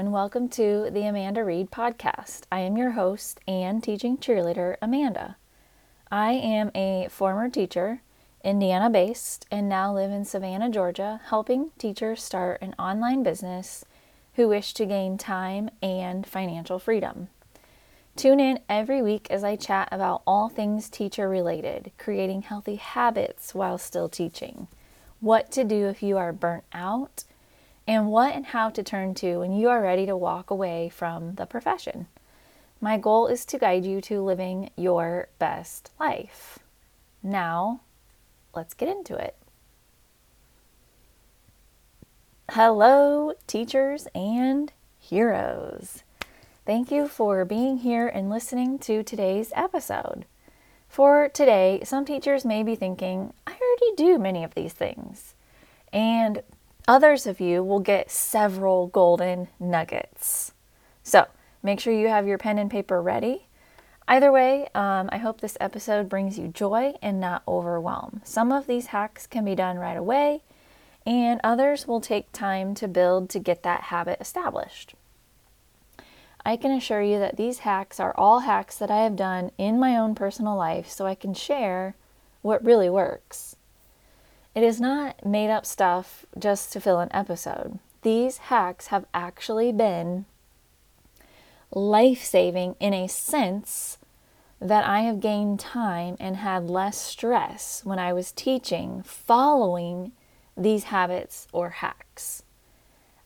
and welcome to the Amanda Reed podcast. I am your host and teaching cheerleader, Amanda. I am a former teacher, Indiana based, and now live in Savannah, Georgia, helping teachers start an online business who wish to gain time and financial freedom. Tune in every week as I chat about all things teacher related, creating healthy habits while still teaching, what to do if you are burnt out and what and how to turn to when you are ready to walk away from the profession. My goal is to guide you to living your best life. Now, let's get into it. Hello, teachers and heroes. Thank you for being here and listening to today's episode. For today, some teachers may be thinking, I already do many of these things. And Others of you will get several golden nuggets. So make sure you have your pen and paper ready. Either way, um, I hope this episode brings you joy and not overwhelm. Some of these hacks can be done right away, and others will take time to build to get that habit established. I can assure you that these hacks are all hacks that I have done in my own personal life so I can share what really works. It is not made up stuff just to fill an episode. These hacks have actually been life saving in a sense that I have gained time and had less stress when I was teaching following these habits or hacks.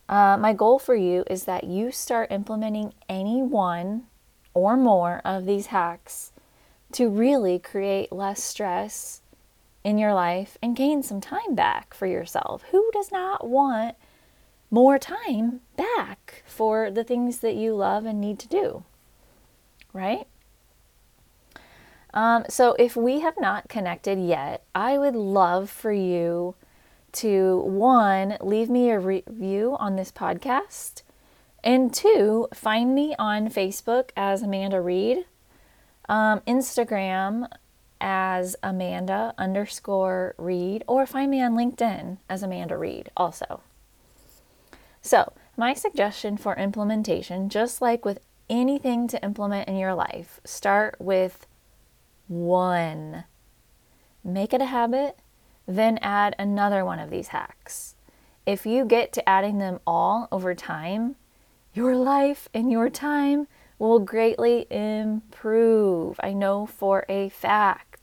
Uh, my goal for you is that you start implementing any one or more of these hacks to really create less stress in your life and gain some time back for yourself. Who does not want more time back for the things that you love and need to do? Right? Um, so, if we have not connected yet, I would love for you to one, leave me a review on this podcast, and two, find me on Facebook as Amanda Reed, um, Instagram as Amanda underscore Reed, or find me on LinkedIn as Amanda Reed also. So, my suggestion for implementation, just like with anything to implement in your life, start with one. Make it a habit, then add another one of these hacks. If you get to adding them all over time, your life and your time will greatly improve. I know for a fact.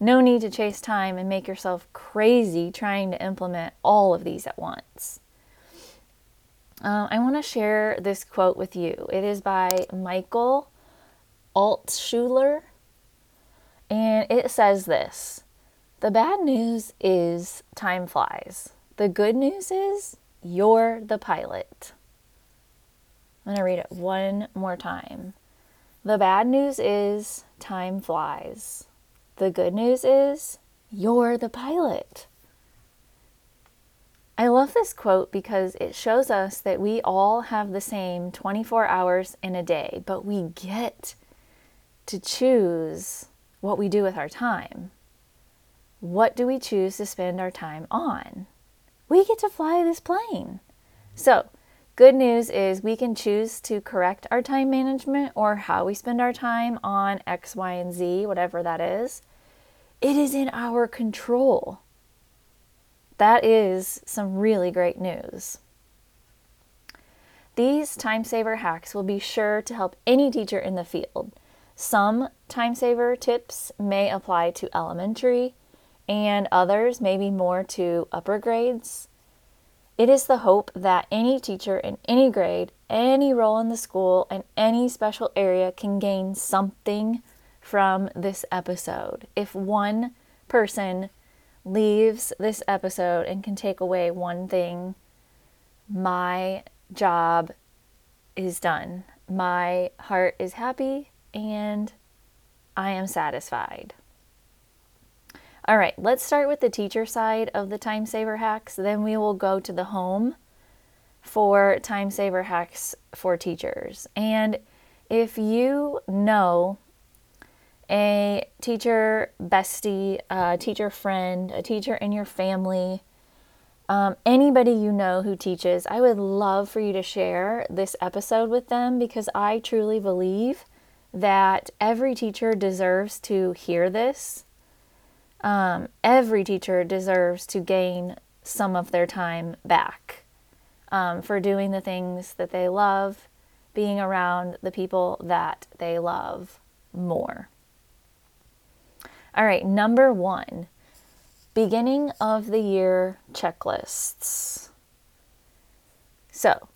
No need to chase time and make yourself crazy trying to implement all of these at once. Uh, I want to share this quote with you. It is by Michael Altshuler, and it says this The bad news is time flies. The good news is you're the pilot. I'm going to read it one more time. The bad news is time flies. The good news is you're the pilot. I love this quote because it shows us that we all have the same 24 hours in a day, but we get to choose what we do with our time. What do we choose to spend our time on? We get to fly this plane. So, good news is we can choose to correct our time management or how we spend our time on X, Y, and Z, whatever that is. It is in our control. That is some really great news. These time saver hacks will be sure to help any teacher in the field. Some time saver tips may apply to elementary, and others may be more to upper grades. It is the hope that any teacher in any grade, any role in the school, and any special area can gain something from this episode. If one person leaves this episode and can take away one thing, my job is done. My heart is happy and I am satisfied. All right, let's start with the teacher side of the time saver hacks. Then we will go to the home for time saver hacks for teachers. And if you know a teacher bestie, a teacher friend, a teacher in your family Um, anybody you know who teaches, I would love for you to share this episode with them because I truly believe that every teacher deserves to hear this. Um, every teacher deserves to gain some of their time back um, for doing the things that they love, being around the people that they love more. All right, number one beginning of the year checklists. So,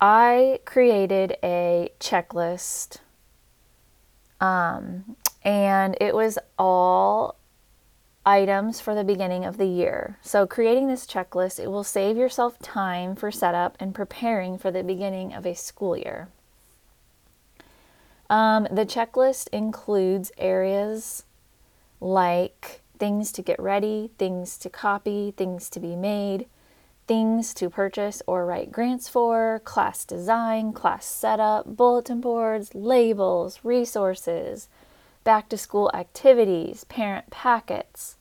I created a checklist, um, and it was all items for the beginning of the year. So, creating this checklist, it will save yourself time for setup and preparing for the beginning of a school year. Um, the checklist includes areas like things to get ready, things to copy, things to be made, things to purchase or write grants for, class design, class setup, bulletin boards, labels, resources, back to school activities, parent packets,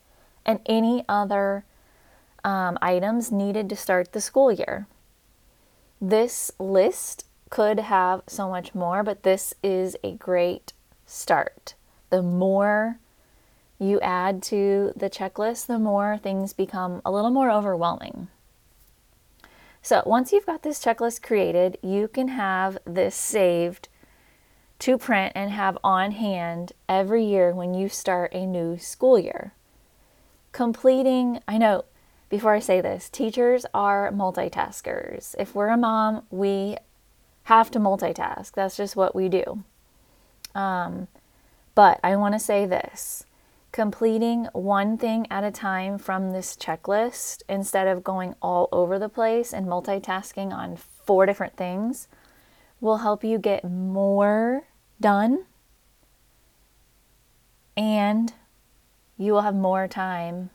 and any other um, items needed to start the school year. This list could have so much more, but this is a great start. The more you add to the checklist, the more things become a little more overwhelming. So, once you've got this checklist created, you can have this saved to print and have on hand every year when you start a new school year. Completing, I know before I say this, teachers are multitaskers. If we're a mom, we have to multitask. That's just what we do. Um, but I want to say this completing one thing at a time from this checklist instead of going all over the place and multitasking on four different things will help you get more done and you will have more time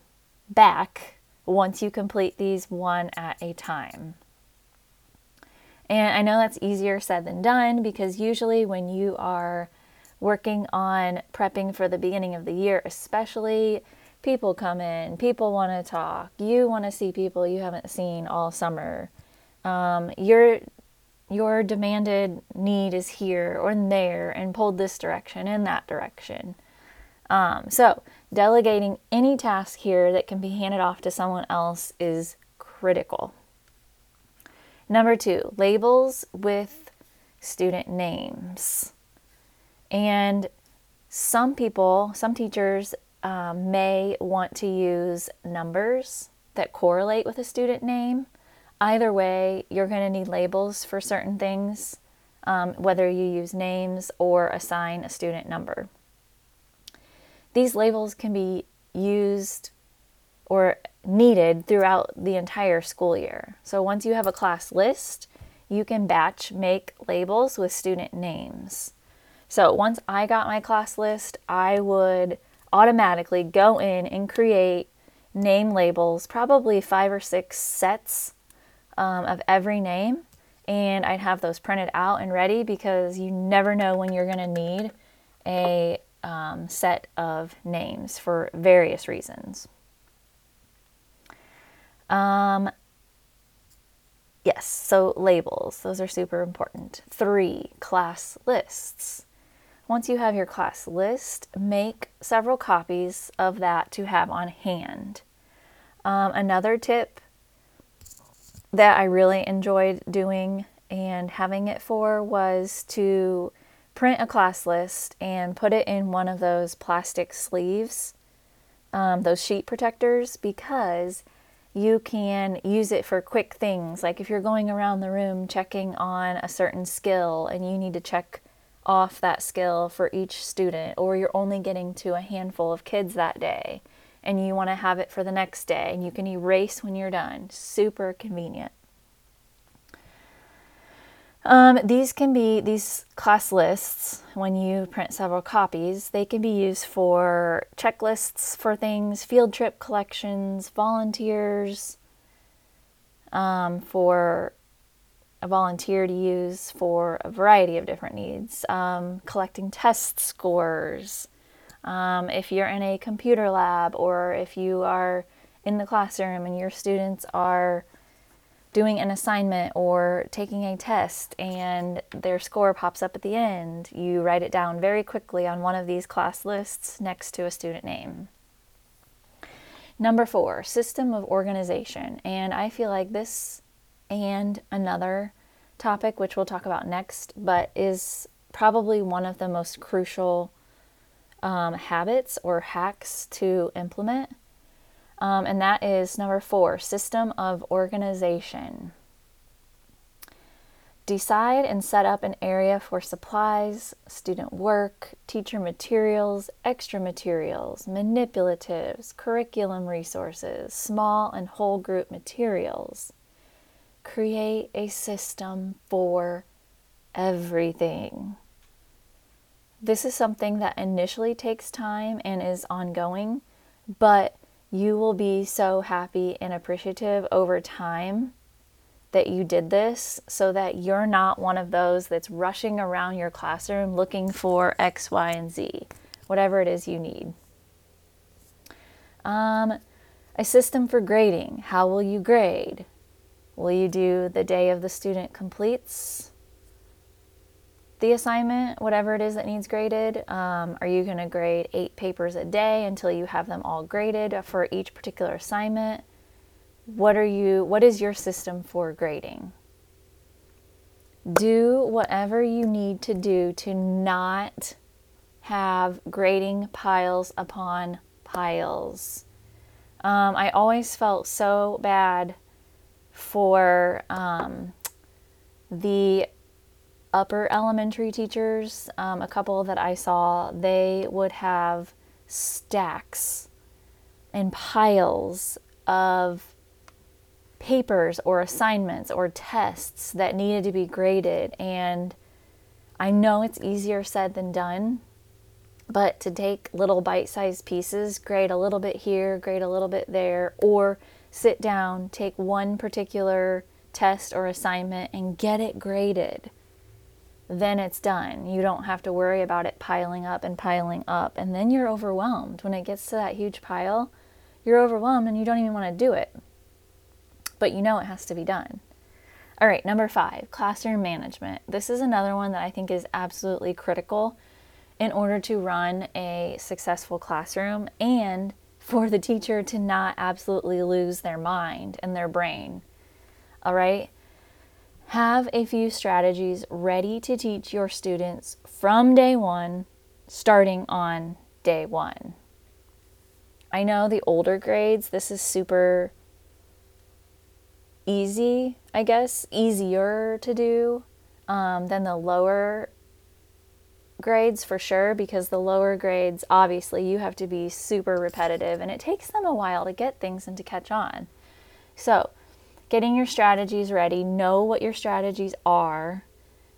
back once you complete these one at a time. And I know that's easier said than done because usually when you are working on prepping for the beginning of the year, especially people come in, people want to talk, you want to see people you haven't seen all summer. Um, your your demanded need is here or there and pulled this direction and that direction. Um, so, delegating any task here that can be handed off to someone else is critical. Number two, labels with student names. And some people, some teachers um, may want to use numbers that correlate with a student name. Either way, you're going to need labels for certain things, um, whether you use names or assign a student number. These labels can be used or needed throughout the entire school year. So once you have a class list, you can batch make labels with student names. So once I got my class list, I would automatically go in and create name labels, probably five or six sets um, of every name. And I'd have those printed out and ready because you never know when you're going to need a um, set of names for various reasons. Um, yes, so labels, those are super important. Three, class lists. Once you have your class list, make several copies of that to have on hand. Um, another tip that I really enjoyed doing and having it for was to print a class list and put it in one of those plastic sleeves, um, those sheet protectors, because you can use it for quick things. Like if you're going around the room checking on a certain skill and you need to check off that skill for each student, or you're only getting to a handful of kids that day and you want to have it for the next day and you can erase when you're done. Super convenient. Um, these can be these class lists when you print several copies. They can be used for checklists for things, field trip collections, volunteers, um, for a volunteer to use for a variety of different needs, um, collecting test scores. Um, if you're in a computer lab or if you are in the classroom and your students are doing an assignment or taking a test and their score pops up at the end, you write it down very quickly on one of these class lists next to a student name. Number four, system of organization. And I feel like this and another topic, which we'll talk about next, but is probably one of the most crucial um, habits or hacks to implement um, and that is number four system of organization. Decide and set up an area for supplies, student work, teacher materials, extra materials, manipulatives, curriculum resources, small and whole group materials. Create a system for everything. This is something that initially takes time and is ongoing, but you will be so happy and appreciative over time that you did this so that you're not one of those that's rushing around your classroom looking for X, Y, and Z, whatever it is you need. Um, a system for grading. How will you grade? Will you do the day of the student completes? The assignment, whatever it is that needs graded. Um, are you going to grade eight papers a day until you have them all graded for each particular assignment? What are you? What is your system for grading? Do whatever you need to do to not have grading piles upon piles. Um, I always felt so bad for um, the upper elementary teachers, um, a couple that I saw, they would have stacks and piles of papers or assignments or tests that needed to be graded. And I know it's easier said than done, but to take little bite sized pieces, grade a little bit here, grade a little bit there, or sit down, take one particular test or assignment and get it graded then it's done. You don't have to worry about it piling up and piling up. And then you're overwhelmed. When it gets to that huge pile, you're overwhelmed and you don't even want to do it. But you know it has to be done. All right, number five, classroom management. This is another one that I think is absolutely critical in order to run a successful classroom and for the teacher to not absolutely lose their mind and their brain. All right, have a few strategies ready to teach your students from day one, starting on day one. I know the older grades, this is super easy, I guess, easier to do um, than the lower grades for sure, because the lower grades, obviously, you have to be super repetitive and it takes them a while to get things and to catch on. So, getting your strategies ready, know what your strategies are,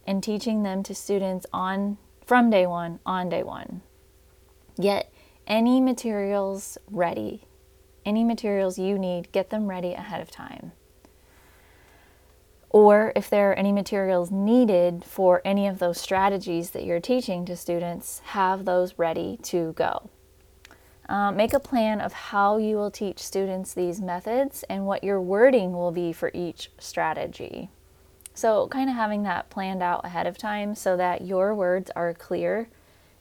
and teaching them to students on from day one on day one. Get any materials ready. Any materials you need, get them ready ahead of time. Or if there are any materials needed for any of those strategies that you're teaching to students, have those ready to go. Um, make a plan of how you will teach students these methods and what your wording will be for each strategy. So, kind of having that planned out ahead of time so that your words are clear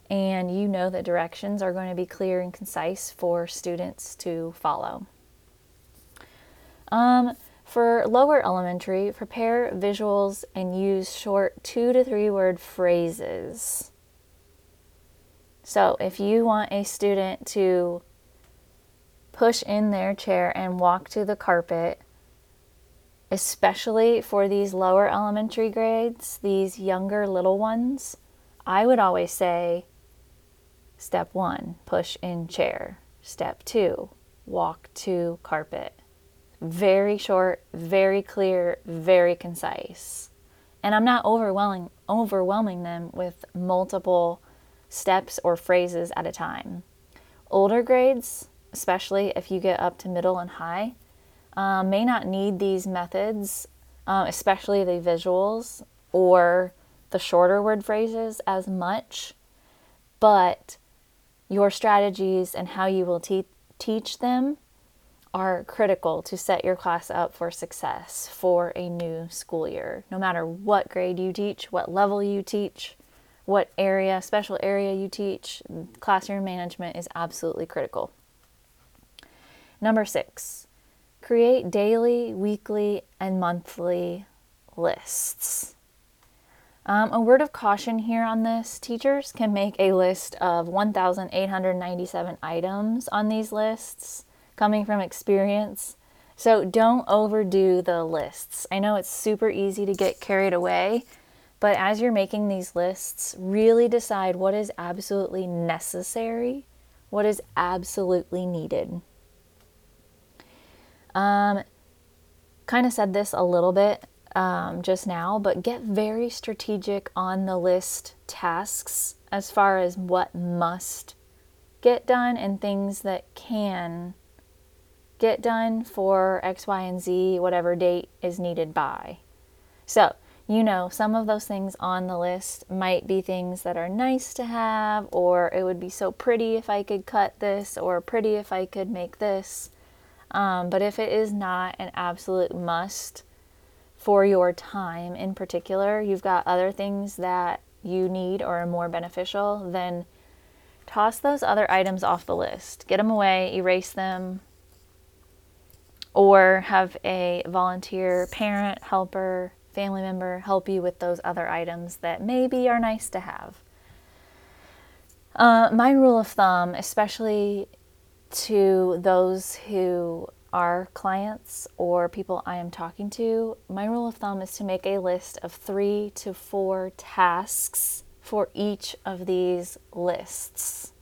and you know that directions are going to be clear and concise for students to follow. Um, for lower elementary, prepare visuals and use short two to three word phrases. So, if you want a student to push in their chair and walk to the carpet, especially for these lower elementary grades, these younger little ones, I would always say step one, push in chair. Step two, walk to carpet. Very short, very clear, very concise. And I'm not overwhelming overwhelming them with multiple steps or phrases at a time. Older grades, especially if you get up to middle and high, um, may not need these methods, um, especially the visuals or the shorter word phrases as much, but your strategies and how you will te- teach them are critical to set your class up for success for a new school year. No matter what grade you teach, what level you teach, what area, special area you teach, classroom management is absolutely critical. Number six, create daily, weekly, and monthly lists. Um, a word of caution here on this teachers can make a list of 1,897 items on these lists, coming from experience. So don't overdo the lists. I know it's super easy to get carried away, but as you're making these lists, really decide what is absolutely necessary, what is absolutely needed. Um, kind of said this a little bit um, just now, but get very strategic on the list tasks as far as what must get done and things that can get done for X, Y, and Z, whatever date is needed by. So, you know, some of those things on the list might be things that are nice to have, or it would be so pretty if I could cut this, or pretty if I could make this. Um, but if it is not an absolute must, for your time in particular, you've got other things that you need or are more beneficial, then toss those other items off the list. Get them away, erase them, or have a volunteer parent, helper, family member help you with those other items that maybe are nice to have. Uh, my rule of thumb, especially to those who are clients or people I am talking to, my rule of thumb is to make a list of three to four tasks for each of these lists.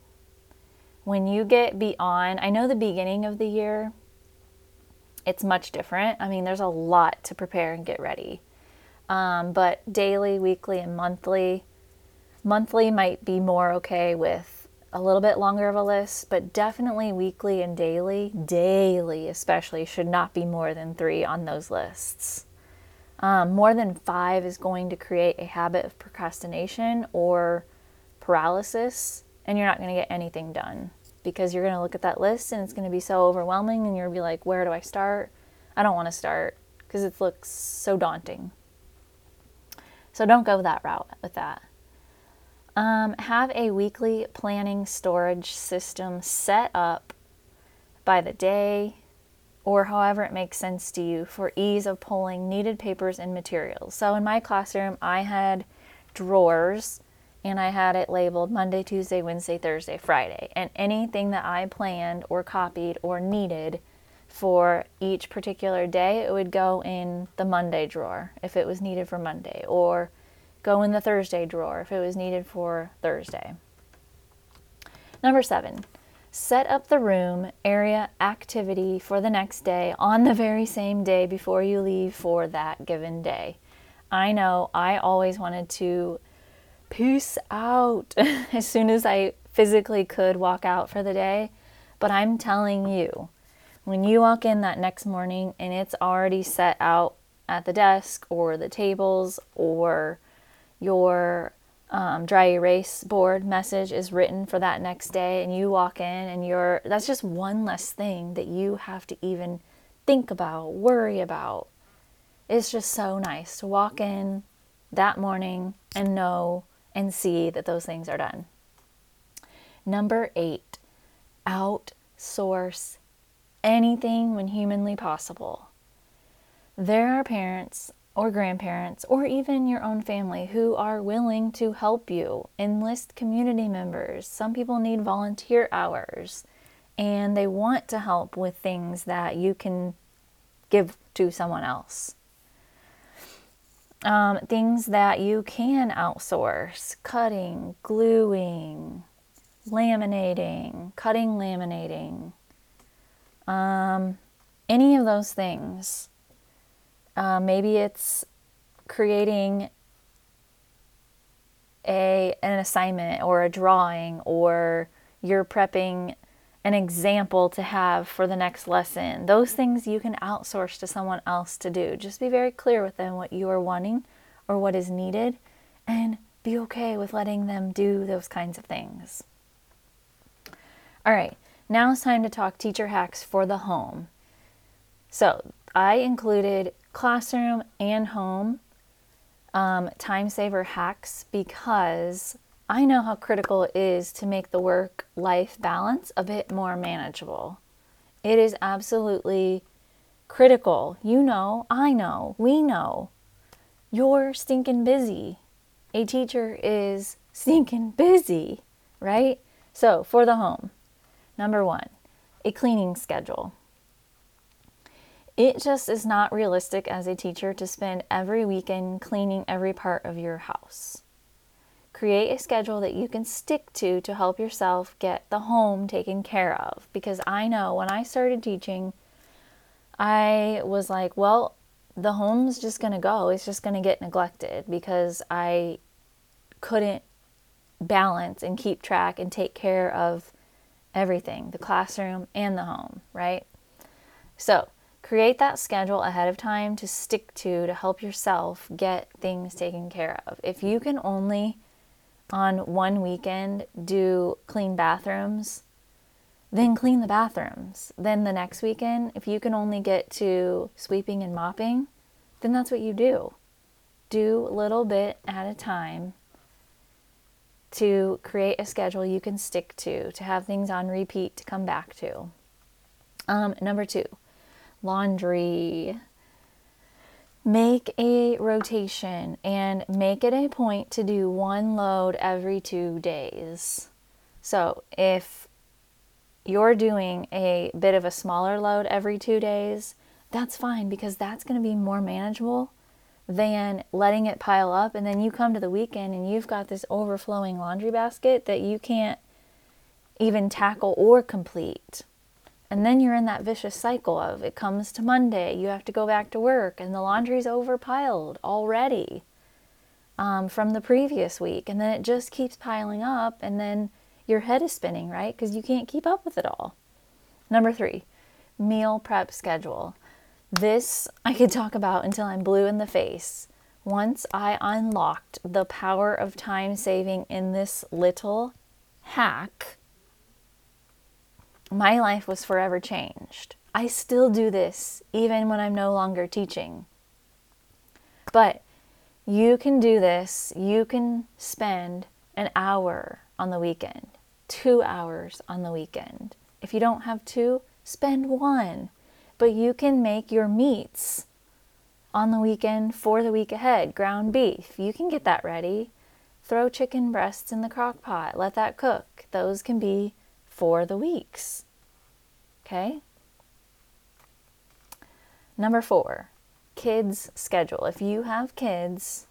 When you get beyond, I know the beginning of the year, it's much different. I mean, there's a lot to prepare and get ready. Um, but daily, weekly, and monthly, monthly might be more okay with a little bit longer of a list, but definitely weekly and daily, daily especially, should not be more than three on those lists. Um, more than five is going to create a habit of procrastination or paralysis, and you're not going to get anything done because you're going to look at that list and it's going to be so overwhelming, and to be like, Where do I start? I don't want to start because it looks so daunting. So don't go that route with that. Um, have a weekly planning storage system set up by the day or however it makes sense to you for ease of pulling needed papers and materials. So in my classroom, I had drawers and I had it labeled Monday, Tuesday, Wednesday, Thursday, Friday. And anything that I planned or copied or needed for each particular day, it would go in the Monday drawer if it was needed for Monday or go in the Thursday drawer if it was needed for Thursday. Number seven, set up the room, area, activity for the next day on the very same day before you leave for that given day. I know I always wanted to peace out as soon as I physically could walk out for the day, but I'm telling you, when you walk in that next morning and it's already set out at the desk or the tables or your um, dry erase board message is written for that next day and you walk in and you're that's just one less thing that you have to even think about worry about. It's just so nice to walk in that morning and know and see that those things are done. Number eight outsource anything when humanly possible there are parents or grandparents, or even your own family who are willing to help you. Enlist community members. Some people need volunteer hours and they want to help with things that you can give to someone else. Um, things that you can outsource cutting, gluing, laminating, cutting, laminating, um, any of those things uh, maybe it's creating a an assignment or a drawing or you're prepping an example to have for the next lesson. Those things you can outsource to someone else to do. Just be very clear with them what you are wanting or what is needed and be okay with letting them do those kinds of things. All right, now it's time to talk teacher hacks for the home. So I included classroom and home um, time saver hacks because I know how critical it is to make the work life balance a bit more manageable. It is absolutely critical. You know, I know, we know. You're stinking busy. A teacher is stinking busy, right? So, for the home, number one, a cleaning schedule. It just is not realistic as a teacher to spend every weekend cleaning every part of your house. Create a schedule that you can stick to to help yourself get the home taken care of. Because I know when I started teaching, I was like, well, the home's just going to go. It's just going to get neglected because I couldn't balance and keep track and take care of everything the classroom and the home, right? So, create that schedule ahead of time to stick to to help yourself get things taken care of. If you can only on one weekend do clean bathrooms, then clean the bathrooms. Then the next weekend, if you can only get to sweeping and mopping, then that's what you do. Do a little bit at a time to create a schedule you can stick to, to have things on repeat to come back to. Um, number two, laundry. Make a rotation and make it a point to do one load every two days. So if you're doing a bit of a smaller load every two days, that's fine because that's going to be more manageable than letting it pile up. And then you come to the weekend and you've got this overflowing laundry basket that you can't even tackle or complete. And then you're in that vicious cycle of it comes to Monday, you have to go back to work, and the laundry's overpiled already um, from the previous week. And then it just keeps piling up, and then your head is spinning, right? Because you can't keep up with it all. Number three, meal prep schedule. This I could talk about until I'm blue in the face. Once I unlocked the power of time saving in this little hack, my life was forever changed. I still do this even when I'm no longer teaching. But you can do this, you can spend an hour on the weekend two hours on the weekend. If you don't have two, spend one. But you can make your meats on the weekend for the week ahead. Ground beef, you can get that ready. Throw chicken breasts in the crock pot, let that cook. Those can be for the weeks. Okay? Number four, kids' schedule. If you have kids,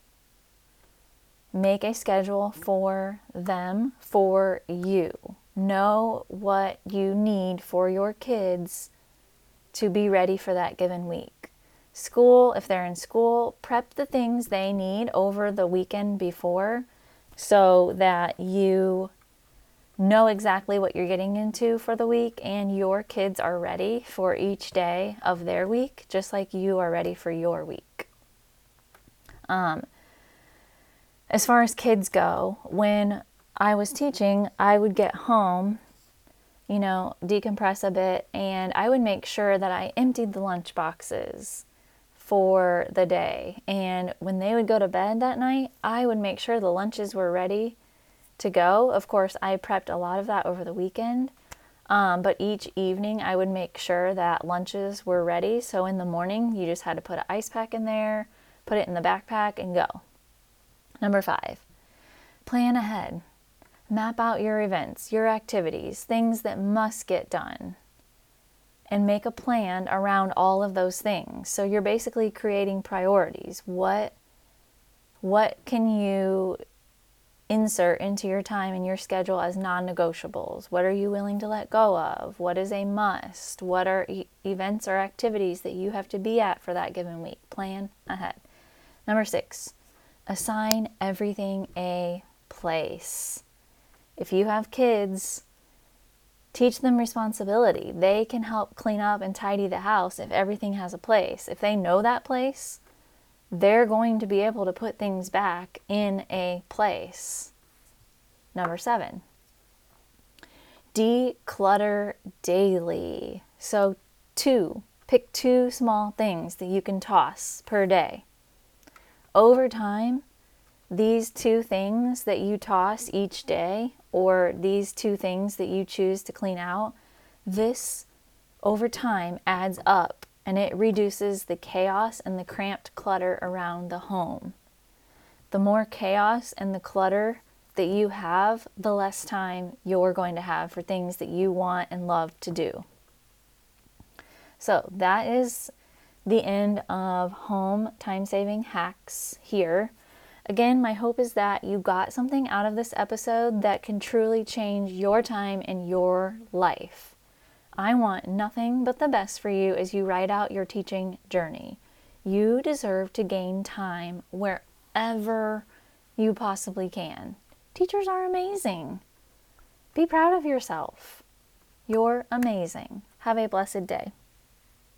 Make a schedule for them, for you. Know what you need for your kids to be ready for that given week. School, if they're in school, prep the things they need over the weekend before so that you know exactly what you're getting into for the week and your kids are ready for each day of their week, just like you are ready for your week. Um, as far as kids go, when I was teaching, I would get home, you know, decompress a bit, and I would make sure that I emptied the lunch boxes for the day. And when they would go to bed that night, I would make sure the lunches were ready to go. Of course, I prepped a lot of that over the weekend. Um, but each evening, I would make sure that lunches were ready. So in the morning, you just had to put an ice pack in there, put it in the backpack, and go. Number five, plan ahead. Map out your events, your activities, things that must get done, and make a plan around all of those things. So you're basically creating priorities. What what can you insert into your time and your schedule as non-negotiables? What are you willing to let go of? What is a must? What are e- events or activities that you have to be at for that given week? Plan ahead. Number 6 assign everything a place. If you have kids, teach them responsibility. They can help clean up and tidy the house if everything has a place. If they know that place, they're going to be able to put things back in a place. Number seven, declutter daily. So, two, Pick two small things that you can toss per day. Over time, these two things that you toss each day, or these two things that you choose to clean out, this over time adds up and it reduces the chaos and the cramped clutter around the home. The more chaos and the clutter that you have, the less time you're going to have for things that you want and love to do. So, that is the end of home time saving hacks here. Again, my hope is that you got something out of this episode that can truly change your time and your life. I want nothing but the best for you as you write out your teaching journey. You deserve to gain time wherever you possibly can. Teachers are amazing. Be proud of yourself. You're amazing. Have a blessed day.